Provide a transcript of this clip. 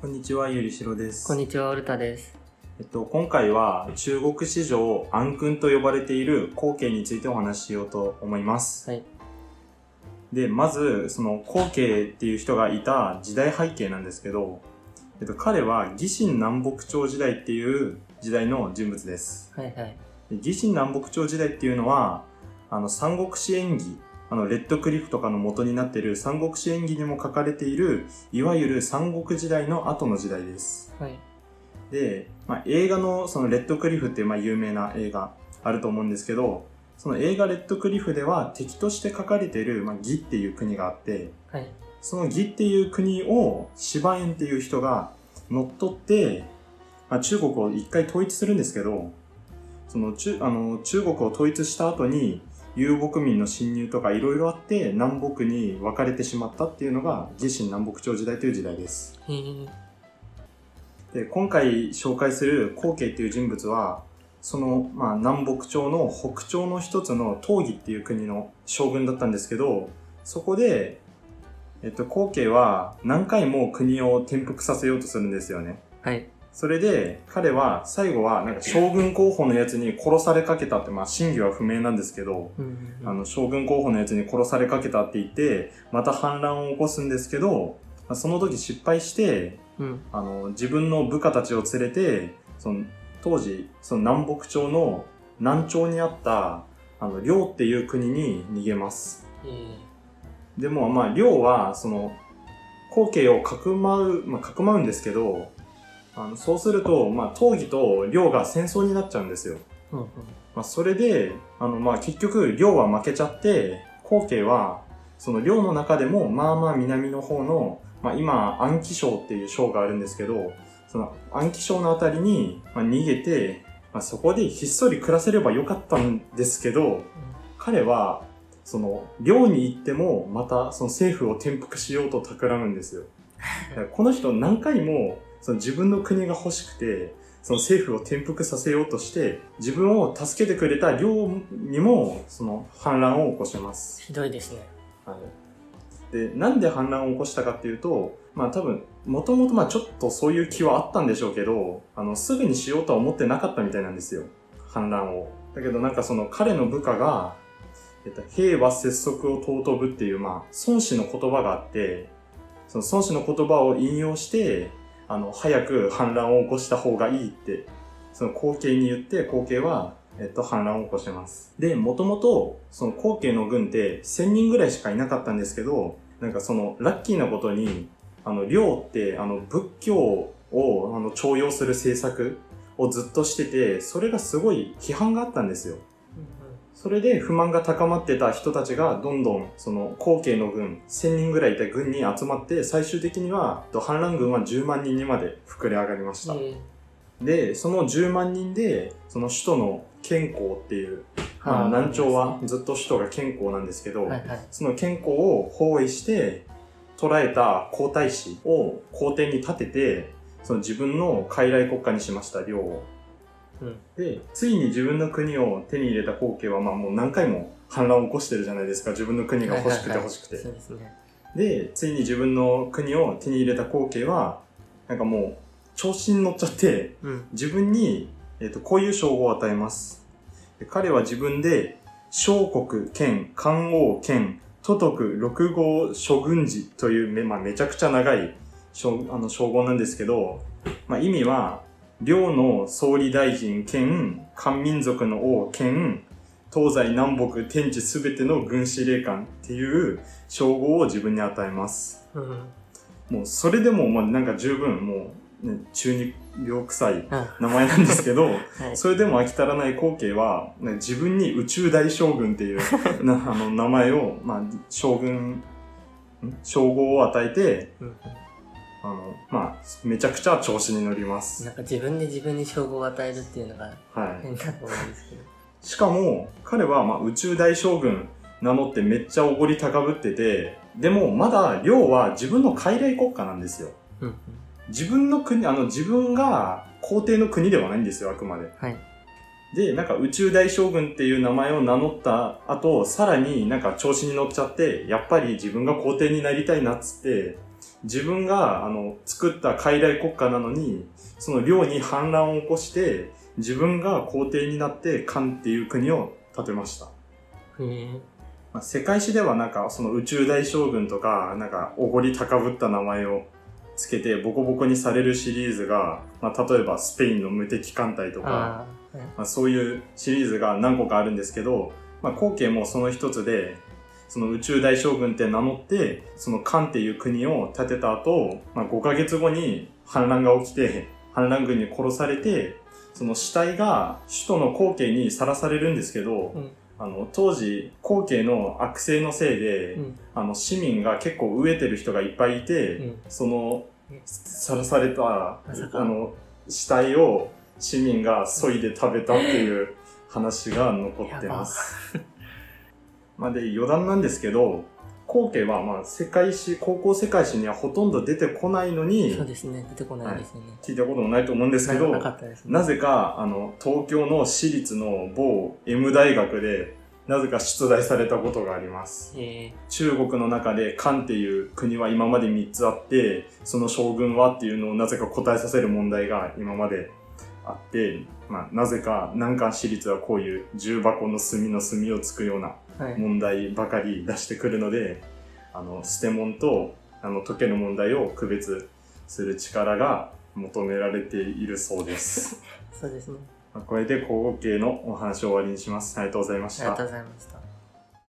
こんにちは、ゆりしろです。こんにちは、オルタです。えっと、今回は中国史上暗君と呼ばれている皇家についてお話ししようと思います。はい。で、まず、その皇家っていう人がいた時代背景なんですけど、えっと、彼は義神南北朝時代っていう時代の人物です。はいはい。で義神南北朝時代っていうのは、あの、三国志演義、あの、レッドクリフとかの元になっている三国志演義にも書かれている、いわゆる三国時代の後の時代です。はい。で、まあ、映画のそのレッドクリフっていうまあ有名な映画あると思うんですけど、その映画レッドクリフでは敵として書かれている、まあ、義っていう国があって、はい。その義っていう国を芝園っていう人が乗っ取って、まあ、中国を一回統一するんですけど、その中あの中国を統一した後に遊牧民の侵入とかいろいろあって南北に分かれてしまったっていうのが義神南北朝時代という時代です。で今回紹介する皇家っていう人物はその、まあ、南北朝の北朝の一つの東義っていう国の将軍だったんですけどそこで、えっと、皇家は何回も国を転覆させようとするんですよねはい。それで彼は最後はなんか将軍候補のやつに殺されかけたってまあ真偽は不明なんですけどうんうんうんあの将軍候補のやつに殺されかけたって言ってまた反乱を起こすんですけどまあその時失敗してうん。あの、自分の部下たちを連れて、その、当時、その南北朝の南朝にあった、あの、遼っていう国に逃げます。えーでも、まあ、遼は、その、皇家をかくまう、まあ、かくまうんですけど、あの、そうすると、まあ、東義と遼が戦争になっちゃうんですよ。うんうん。まあ、それで、あの、まあ、結局、遼は負けちゃって、皇家は、その遼の中でも、まあまあ南の方の、まあ、今、安徽省っていう省があるんですけど、その安徽省のあたりに、まあ、逃げて、まあ、そこでひっそり暮らせればよかったんですけど、彼は、その、寮に行っても、また、その政府を転覆しようと企むんですよ。この人何回も、その自分の国が欲しくて、その政府を転覆させようとして、自分を助けてくれた寮にも、その反乱を起こします。ひどいですね。はい。で、なんで反乱を起こしたかっていうと、まあ多分、もともとまあちょっとそういう気はあったんでしょうけど、あの、すぐにしようとは思ってなかったみたいなんですよ。反乱を。だけどなんかその彼の部下が、えっと、平和節足を尊ぶっていう、まあ、孫子の言葉があって、その孫子の言葉を引用して、あの、早く反乱を起こした方がいいって、その後継に言って、後継は、えっと、反乱を起こします。で、もともと、その後継の軍って1000人ぐらいしかいなかったんですけど、なんかその、ラッキーなことに、あの、寮って、あの、仏教を、あの、徴用する政策をずっとしてて、それがすごい批判があったんですよ。それで不満が高まってた人たちがどんどんその後継の軍1000人ぐらいいた軍に集まって最終的にはと反乱軍は10万人にまで膨れ上がりました。えで、その10万人でその首都の健康っていう、ーまあ、南朝はずっと首都が健康なんですけど、はいはい。その健康を包囲して捕らえた皇太子を皇帝に立ててその自分の傀儡国家にしました領を。うん。で、ついに自分の国を手に入れた皇家は、まあもう何回も反乱を起こしてるじゃないですか。自分の国が欲しくて欲しくて。でついに自分の国を手に入れた皇家は、なんかもう、調子に乗っちゃって、うん。自分に、えっ、と、こういう称号を与えます。で彼は自分で、小国兼漢王兼都督六号諸軍事というめ,、まあ、めちゃくちゃ長い称あの称号なんですけど、まあ、意味は、両の総理大臣兼漢民族の王兼東西南北天地すべての軍司令官っていう称号を自分に与えます。うん。もうそれでもまあなんか十分もう、ね、中二病臭いあ、名前なんですけど、はい。それでも飽き足らない後継は、ね自分に宇宙大将軍っていう なあの名前を、まあ、将軍、ん？称号を与えて、うんうん。あの、まあ、めちゃくちゃ調子に乗ります。なんか自分で自分に称号を与えるっていうのがはい。変だと思うんですけど。しかも、彼は、まあ、宇宙大将軍名乗ってめっちゃおごり高ぶってて、でも、まだ、領は自分の傀儡国家なんですよ。うんうん。自分の国、あの、自分が皇帝の国ではないんですよ、あくまで。はい。で、なんか宇宙大将軍っていう名前を名乗った後、さらになんか調子に乗っちゃって、やっぱり自分が皇帝になりたいなっつって、自分が、あの、作った傀儡国家なのに、その領に反乱を起こして、自分が皇帝になって、漢っていう国を建てました。まあ、世界史ではなんか、その宇宙大将軍とか、なんか、おごり高ぶった名前をつけて、ボコボコにされるシリーズが、まあ、例えばスペインの無敵艦隊とか、まあ、そういうシリーズが何個かあるんですけど、まあ、後継もその一つで、その宇宙大将軍って名乗って、その漢っていう国を建てた後、まあ、5ヶ月後に反乱が起きて、反乱軍に殺されて、その死体が首都の後継にさらされるんですけど、うんあの、当時、後継の悪性のせいで、うん。あの、市民が結構飢えてる人がいっぱいいて、うん。そのえ、さらされた、あの、死体を市民が削いで食べたっていう話が残ってます。まあで、余談なんですけど、後継はまあ世界史、高校世界史にはほとんど出てこないのに、そうですね。出てこないですよね。聞いたこともないと思うんですけど、ななかったですね。なぜか、あの、東京の私立の某 M 大学で、なぜか出題されたことがあります。中国の中で漢っていう国は今まで3つあって、その将軍はっていうのをなぜか答えさせる問題が今まであって、まあ、なぜか南漢私立はこういう重箱の隅の隅をつくようなはい。問題ばかり出してくるので、あの、捨て問と、あの、解ける問題を区別する力が求められているそうです。そうですね。まあこれで高校系のお話を終わりにします。ありがとうございましたありがとう。ございました。